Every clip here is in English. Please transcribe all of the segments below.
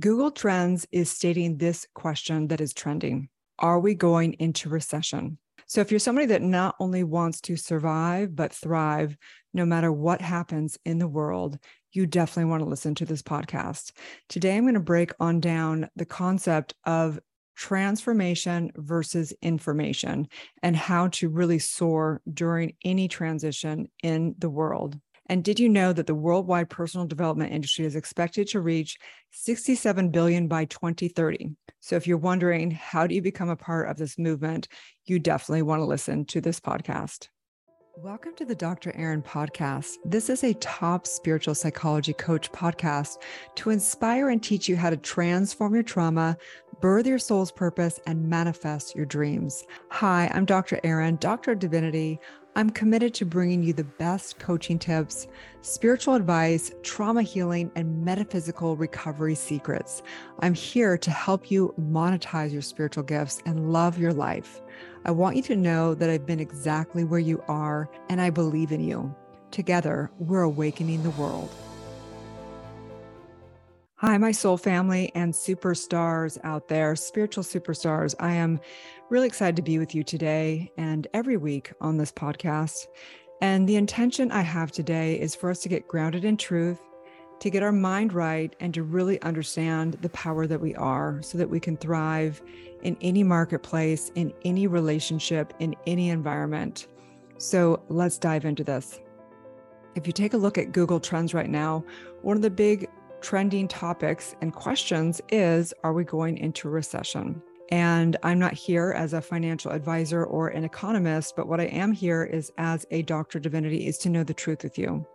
Google Trends is stating this question that is trending Are we going into recession? So, if you're somebody that not only wants to survive, but thrive no matter what happens in the world, you definitely want to listen to this podcast. Today, I'm going to break on down the concept of transformation versus information and how to really soar during any transition in the world. And did you know that the worldwide personal development industry is expected to reach 67 billion by 2030? So if you're wondering how do you become a part of this movement, you definitely want to listen to this podcast. Welcome to the Dr. Erin podcast. This is a top spiritual psychology coach podcast to inspire and teach you how to transform your trauma, birth your soul's purpose, and manifest your dreams. Hi, I'm Dr. Erin, Doctor of Divinity. I'm committed to bringing you the best coaching tips, spiritual advice, trauma healing, and metaphysical recovery secrets. I'm here to help you monetize your spiritual gifts and love your life. I want you to know that I've been exactly where you are and I believe in you. Together, we're awakening the world. Hi, my soul family and superstars out there, spiritual superstars. I am really excited to be with you today and every week on this podcast. And the intention I have today is for us to get grounded in truth, to get our mind right, and to really understand the power that we are so that we can thrive in any marketplace, in any relationship, in any environment. So let's dive into this. If you take a look at Google Trends right now, one of the big trending topics and questions is Are we going into recession? And I'm not here as a financial advisor or an economist, but what I am here is as a doctor divinity is to know the truth with you.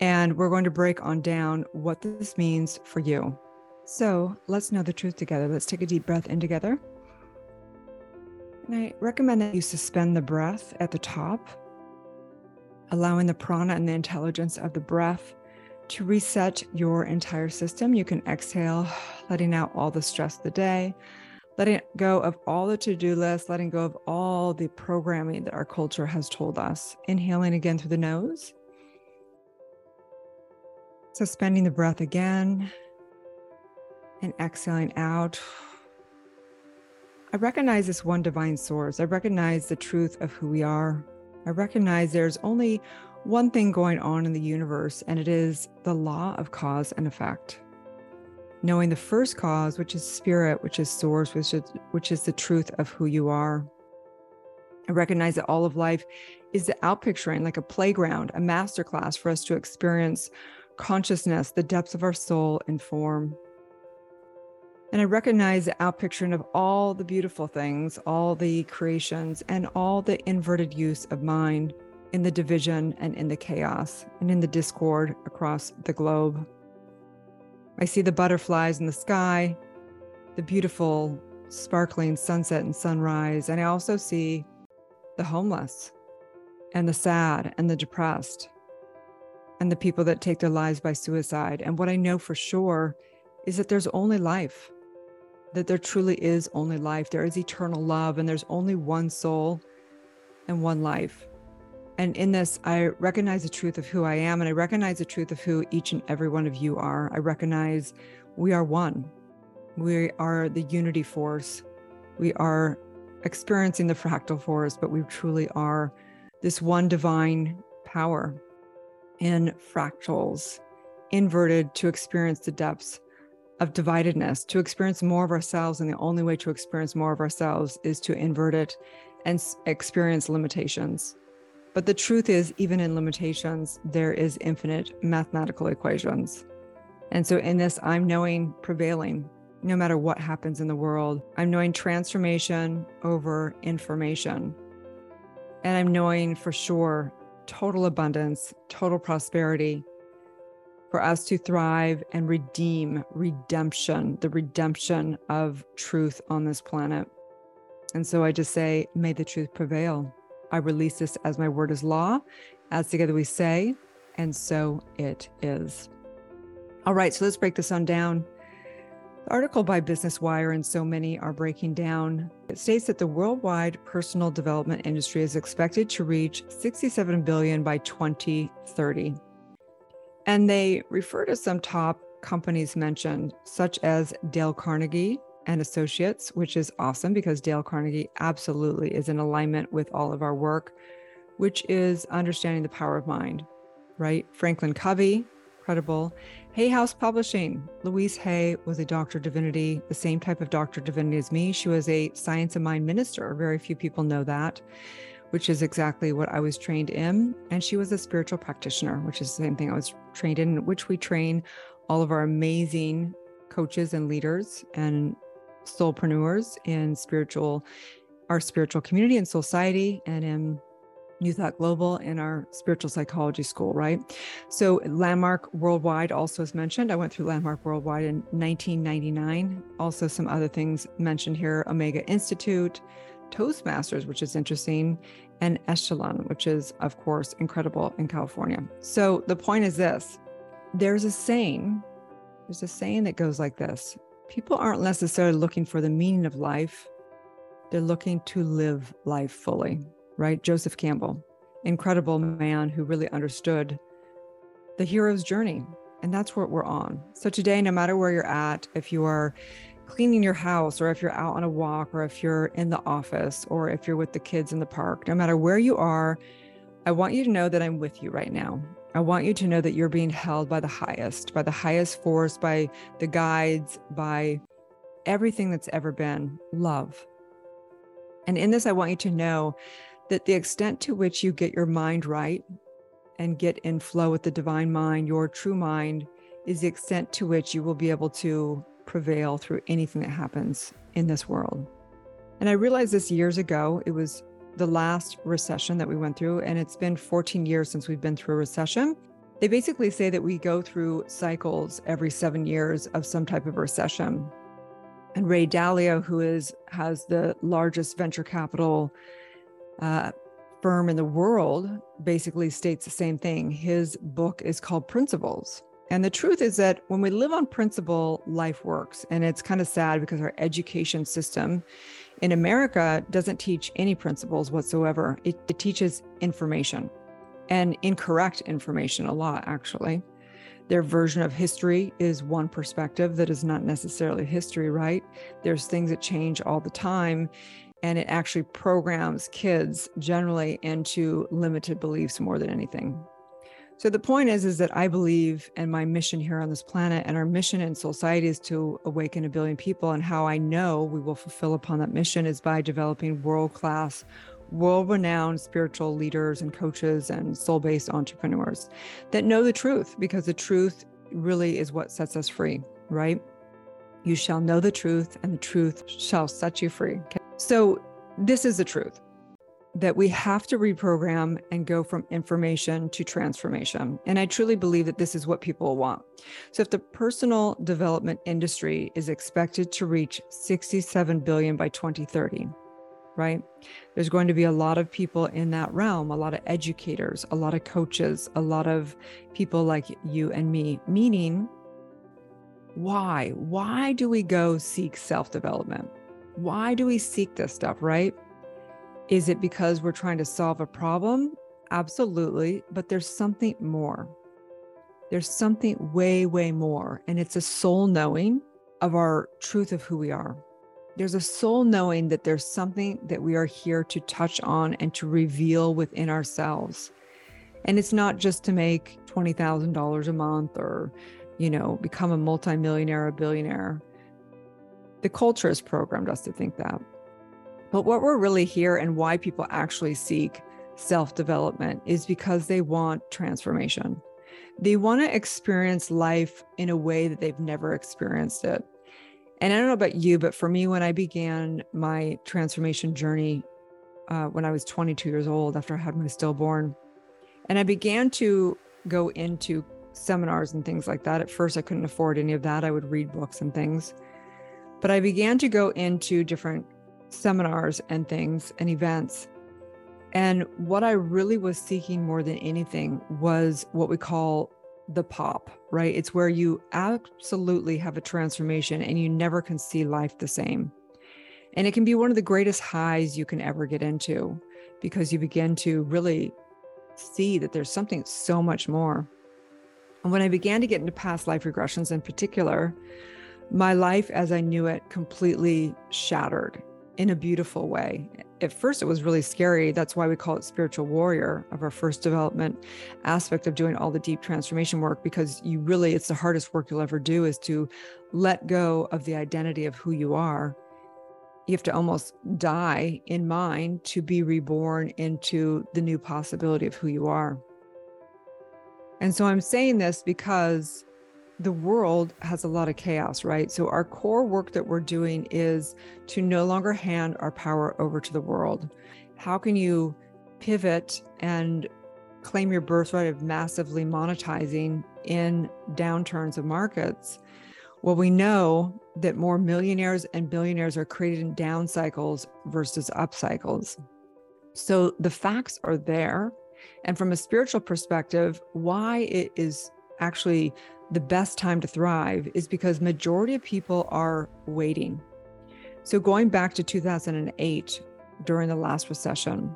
And we're going to break on down what this means for you. So let's know the truth together. Let's take a deep breath in together. And I recommend that you suspend the breath at the top, allowing the prana and the intelligence of the breath to reset your entire system. You can exhale, letting out all the stress of the day, letting go of all the to do lists, letting go of all the programming that our culture has told us. Inhaling again through the nose, suspending the breath again, and exhaling out. I recognize this one divine source. I recognize the truth of who we are. I recognize there's only one thing going on in the universe, and it is the law of cause and effect. Knowing the first cause, which is spirit, which is source, which is, which is the truth of who you are. I recognize that all of life is the outpicturing, like a playground, a masterclass for us to experience consciousness, the depths of our soul in form. And I recognize the outpicturing of all the beautiful things, all the creations, and all the inverted use of mind in the division and in the chaos and in the discord across the globe. I see the butterflies in the sky, the beautiful sparkling sunset and sunrise, and I also see the homeless and the sad and the depressed and the people that take their lives by suicide. And what I know for sure is that there's only life, that there truly is only life. There is eternal love, and there's only one soul and one life. And in this, I recognize the truth of who I am, and I recognize the truth of who each and every one of you are. I recognize we are one. We are the unity force. We are experiencing the fractal force, but we truly are this one divine power in fractals, inverted to experience the depths of dividedness, to experience more of ourselves. And the only way to experience more of ourselves is to invert it and experience limitations. But the truth is, even in limitations, there is infinite mathematical equations. And so, in this, I'm knowing prevailing no matter what happens in the world. I'm knowing transformation over information. And I'm knowing for sure total abundance, total prosperity for us to thrive and redeem redemption, the redemption of truth on this planet. And so I just say, may the truth prevail. I release this as my word is law, as together we say, and so it is. All right, so let's break this on down. The article by Business Wire and so many are breaking down. It states that the worldwide personal development industry is expected to reach 67 billion by 2030. And they refer to some top companies mentioned, such as Dale Carnegie and Associates, which is awesome because Dale Carnegie absolutely is in alignment with all of our work, which is understanding the power of mind, right? Franklin Covey, incredible. Hay House Publishing. Louise Hay was a doctor divinity, the same type of doctor divinity as me. She was a science of mind minister. Very few people know that, which is exactly what I was trained in. And she was a spiritual practitioner, which is the same thing I was trained in, which we train all of our amazing coaches and leaders and soulpreneurs in spiritual, our spiritual community and society and in New Thought Global in our spiritual psychology school, right? So, Landmark Worldwide also is mentioned. I went through Landmark Worldwide in 1999. Also, some other things mentioned here Omega Institute, Toastmasters, which is interesting, and Esalen, which is, of course, incredible in California. So, the point is this there's a saying, there's a saying that goes like this people aren't necessarily looking for the meaning of life, they're looking to live life fully right? Joseph Campbell, incredible man who really understood the hero's journey. And that's what we're on. So today, no matter where you're at, if you are cleaning your house, or if you're out on a walk, or if you're in the office, or if you're with the kids in the park, no matter where you are, I want you to know that I'm with you right now. I want you to know that you're being held by the highest, by the highest force, by the guides, by everything that's ever been love. And in this, I want you to know that the extent to which you get your mind right and get in flow with the divine mind, your true mind, is the extent to which you will be able to prevail through anything that happens in this world. And I realized this years ago. It was the last recession that we went through, and it's been 14 years since we've been through a recession. They basically say that we go through cycles every seven years of some type of recession. And Ray Dalio, who is has the largest venture capital uh, firm in the world basically states the same thing. His book is called Principles. And the truth is that when we live on principle, life works. And it's kind of sad because our education system in America doesn't teach any principles whatsoever. It, it teaches information and incorrect information a lot, actually. Their version of history is one perspective that is not necessarily history, right? There's things that change all the time and it actually programs kids generally into limited beliefs more than anything. So the point is is that I believe and my mission here on this planet and our mission in society is to awaken a billion people and how I know we will fulfill upon that mission is by developing world-class world-renowned spiritual leaders and coaches and soul-based entrepreneurs that know the truth because the truth really is what sets us free, right? You shall know the truth and the truth shall set you free. Okay? So, this is the truth that we have to reprogram and go from information to transformation. And I truly believe that this is what people want. So if the personal development industry is expected to reach 67 billion by 2030, right? There's going to be a lot of people in that realm, a lot of educators, a lot of coaches, a lot of people like you and me, meaning why? Why do we go seek self-development? why do we seek this stuff, right? Is it because we're trying to solve a problem? Absolutely. But there's something more. There's something way, way more. And it's a soul knowing of our truth of who we are. There's a soul knowing that there's something that we are here to touch on and to reveal within ourselves. And it's not just to make $20,000 a month or, you know, become a multimillionaire, a billionaire. The culture has programmed us to think that. But what we're really here and why people actually seek self development is because they want transformation. They want to experience life in a way that they've never experienced it. And I don't know about you, but for me, when I began my transformation journey uh, when I was 22 years old after I had my stillborn, and I began to go into seminars and things like that. At first, I couldn't afford any of that. I would read books and things. But I began to go into different seminars and things and events. And what I really was seeking more than anything was what we call the pop, right? It's where you absolutely have a transformation and you never can see life the same. And it can be one of the greatest highs you can ever get into because you begin to really see that there's something so much more. And when I began to get into past life regressions in particular, my life as I knew it completely shattered in a beautiful way. At first, it was really scary. That's why we call it spiritual warrior of our first development aspect of doing all the deep transformation work, because you really, it's the hardest work you'll ever do is to let go of the identity of who you are. You have to almost die in mind to be reborn into the new possibility of who you are. And so I'm saying this because the world has a lot of chaos, right? So, our core work that we're doing is to no longer hand our power over to the world. How can you pivot and claim your birthright of massively monetizing in downturns of markets? Well, we know that more millionaires and billionaires are created in down cycles versus up cycles. So, the facts are there. And from a spiritual perspective, why it is actually the best time to thrive is because majority of people are waiting. So going back to 2008 during the last recession,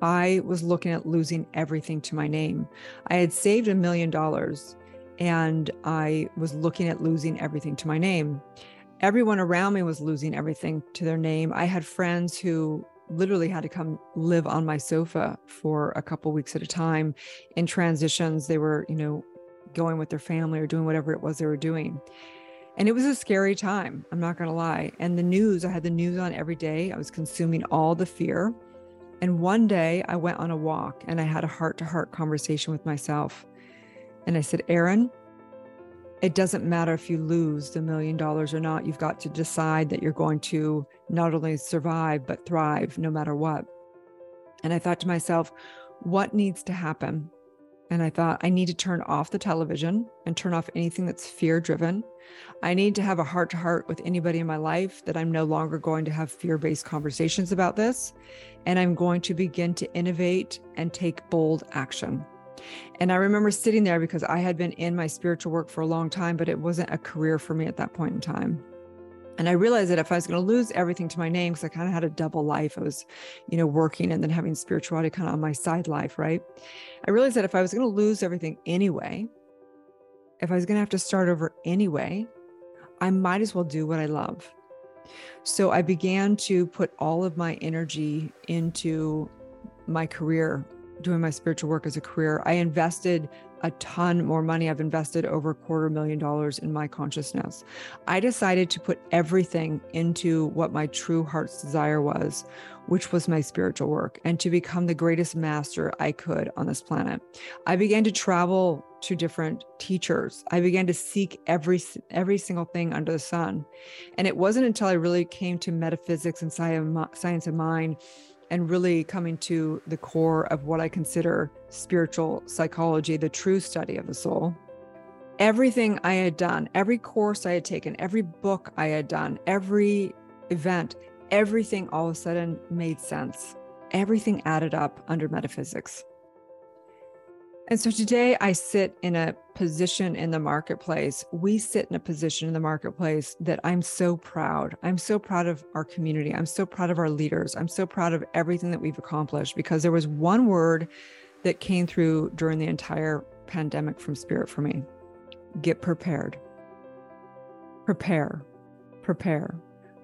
I was looking at losing everything to my name. I had saved a million dollars and I was looking at losing everything to my name. Everyone around me was losing everything to their name. I had friends who literally had to come live on my sofa for a couple weeks at a time in transitions. They were, you know, going with their family or doing whatever it was they were doing. And it was a scary time, I'm not going to lie. And the news, I had the news on every day. I was consuming all the fear. And one day I went on a walk and I had a heart to heart conversation with myself. And I said, Erin, it doesn't matter if you lose the million dollars or not. You've got to decide that you're going to not only survive, but thrive no matter what. And I thought to myself, what needs to happen and I thought, I need to turn off the television and turn off anything that's fear driven. I need to have a heart to heart with anybody in my life that I'm no longer going to have fear based conversations about this. And I'm going to begin to innovate and take bold action. And I remember sitting there because I had been in my spiritual work for a long time, but it wasn't a career for me at that point in time. And I realized that if I was going to lose everything to my name, because I kind of had a double life, I was, you know, working and then having spirituality kind of on my side life, right? I realized that if I was going to lose everything anyway, if I was going to have to start over anyway, I might as well do what I love. So I began to put all of my energy into my career, doing my spiritual work as a career. I invested a ton more money. I've invested over a quarter million dollars in my consciousness. I decided to put everything into what my true heart's desire was, which was my spiritual work and to become the greatest master I could on this planet. I began to travel to different teachers. I began to seek every every single thing under the sun. And it wasn't until I really came to metaphysics and science of mind and really coming to the core of what I consider spiritual psychology, the true study of the soul. Everything I had done, every course I had taken, every book I had done, every event, everything all of a sudden made sense. Everything added up under metaphysics. And so today I sit in a position in the marketplace. We sit in a position in the marketplace that I'm so proud. I'm so proud of our community. I'm so proud of our leaders. I'm so proud of everything that we've accomplished because there was one word that came through during the entire pandemic from Spirit for me get prepared. Prepare, prepare,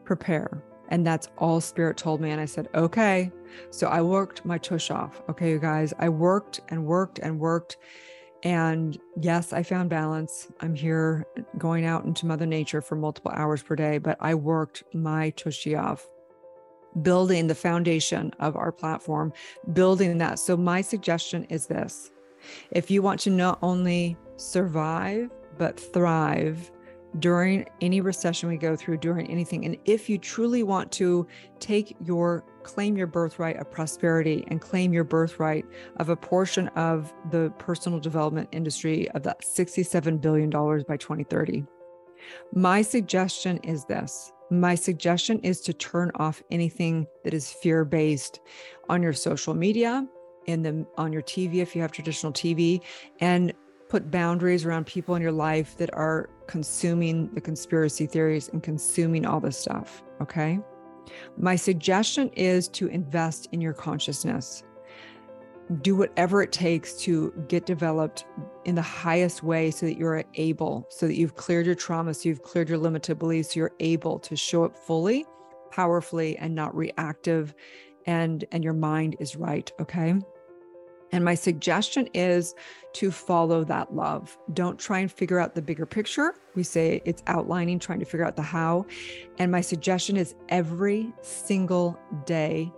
prepare. And that's all Spirit told me. And I said, okay. So I worked my tush off. Okay, you guys, I worked and worked and worked. And yes, I found balance. I'm here going out into Mother Nature for multiple hours per day, but I worked my tushy off, building the foundation of our platform, building that. So, my suggestion is this if you want to not only survive, but thrive during any recession we go through, during anything. And if you truly want to take your claim your birthright of prosperity and claim your birthright of a portion of the personal development industry of that $67 billion by 2030, my suggestion is this. My suggestion is to turn off anything that is fear based on your social media, in the on your TV if you have traditional TV, and put boundaries around people in your life that are consuming the conspiracy theories and consuming all this stuff. Okay. My suggestion is to invest in your consciousness. do whatever it takes to get developed in the highest way so that you're able, so that you've cleared your trauma, so you've cleared your limited beliefs, so you're able to show up fully, powerfully, and not reactive and and your mind is right, okay? And my suggestion is to follow that love. Don't try and figure out the bigger picture. We say it's outlining, trying to figure out the how. And my suggestion is every single day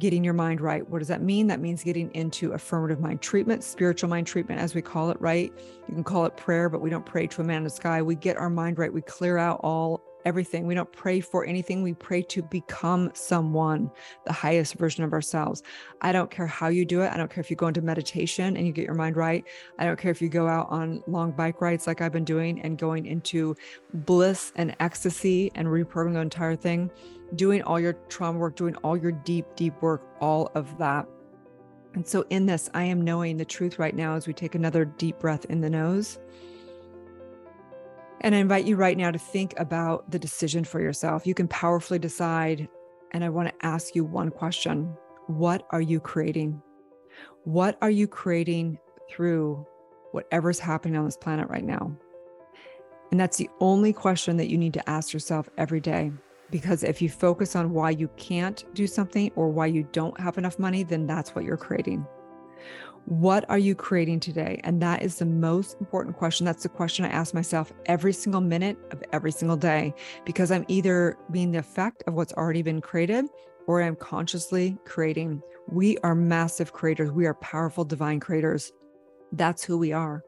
getting your mind right. What does that mean? That means getting into affirmative mind treatment, spiritual mind treatment, as we call it, right? You can call it prayer, but we don't pray to a man in the sky. We get our mind right. We clear out all everything. We don't pray for anything. We pray to become someone, the highest version of ourselves. I don't care how you do it. I don't care if you go into meditation and you get your mind right. I don't care if you go out on long bike rides like I've been doing and going into bliss and ecstasy and reprogramming the entire thing doing all your trauma work, doing all your deep, deep work, all of that. And so, in this, I am knowing the truth right now as we take another deep breath in the nose. And I invite you right now to think about the decision for yourself. You can powerfully decide. And I want to ask you one question What are you creating? What are you creating through whatever's happening on this planet right now? And that's the only question that you need to ask yourself every day. Because if you focus on why you can't do something or why you don't have enough money, then that's what you're creating. What are you creating today? And that is the most important question. That's the question I ask myself every single minute of every single day, because I'm either being the effect of what's already been created or I'm consciously creating. We are massive creators. We are powerful divine creators. That's who we are.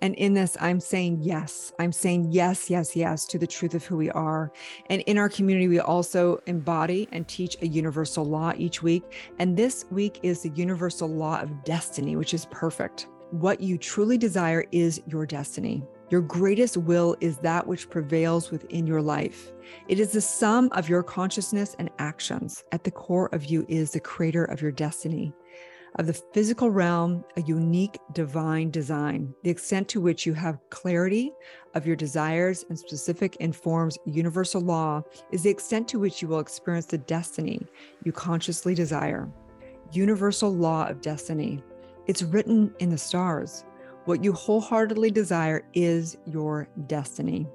And in this, I'm saying yes. I'm saying yes, yes, yes to the truth of who we are. And in our community, we also embody and teach a universal law each week. And this week is the universal law of destiny, which is perfect. What you truly desire is your destiny. Your greatest will is that which prevails within your life. It is the sum of your consciousness and actions. At the core of you is the creator of your destiny of the physical realm a unique divine design. The extent to which you have clarity of your desires and specific informs universal law is the extent to which you will experience the destiny you consciously desire. Universal law of destiny. It's written in the stars. What you wholeheartedly desire is your destiny.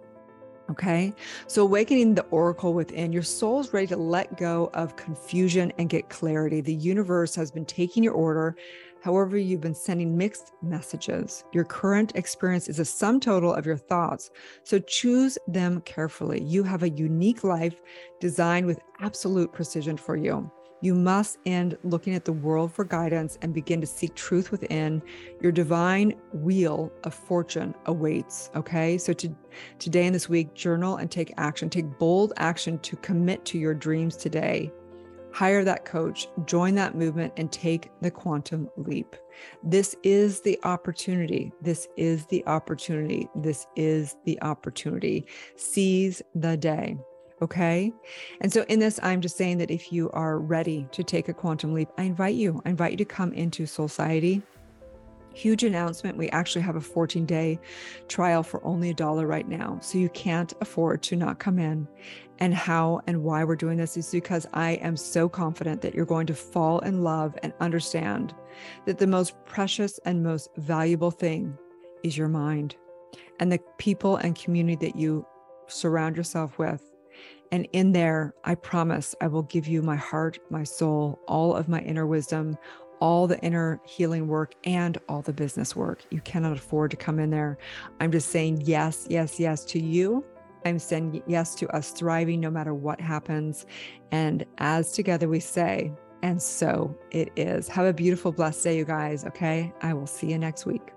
Okay. So, awakening the oracle within, your soul is ready to let go of confusion and get clarity. The universe has been taking your order. However, you've been sending mixed messages. Your current experience is a sum total of your thoughts. So, choose them carefully. You have a unique life designed with absolute precision for you. You must end looking at the world for guidance and begin to seek truth within. Your divine wheel of fortune awaits. Okay. So to, today and this week, journal and take action. Take bold action to commit to your dreams today. Hire that coach, join that movement, and take the quantum leap. This is the opportunity. This is the opportunity. This is the opportunity. Seize the day. Okay. And so in this, I'm just saying that if you are ready to take a quantum leap, I invite you, I invite you to come into Soul Society. Huge announcement. We actually have a 14 day trial for only a dollar right now. So you can't afford to not come in. And how and why we're doing this is because I am so confident that you're going to fall in love and understand that the most precious and most valuable thing is your mind and the people and community that you surround yourself with and in there, I promise I will give you my heart, my soul, all of my inner wisdom, all the inner healing work, and all the business work. You cannot afford to come in there. I'm just saying yes, yes, yes to you. I'm saying yes to us thriving no matter what happens. And as together we say, and so it is. Have a beautiful, blessed day, you guys. Okay. I will see you next week.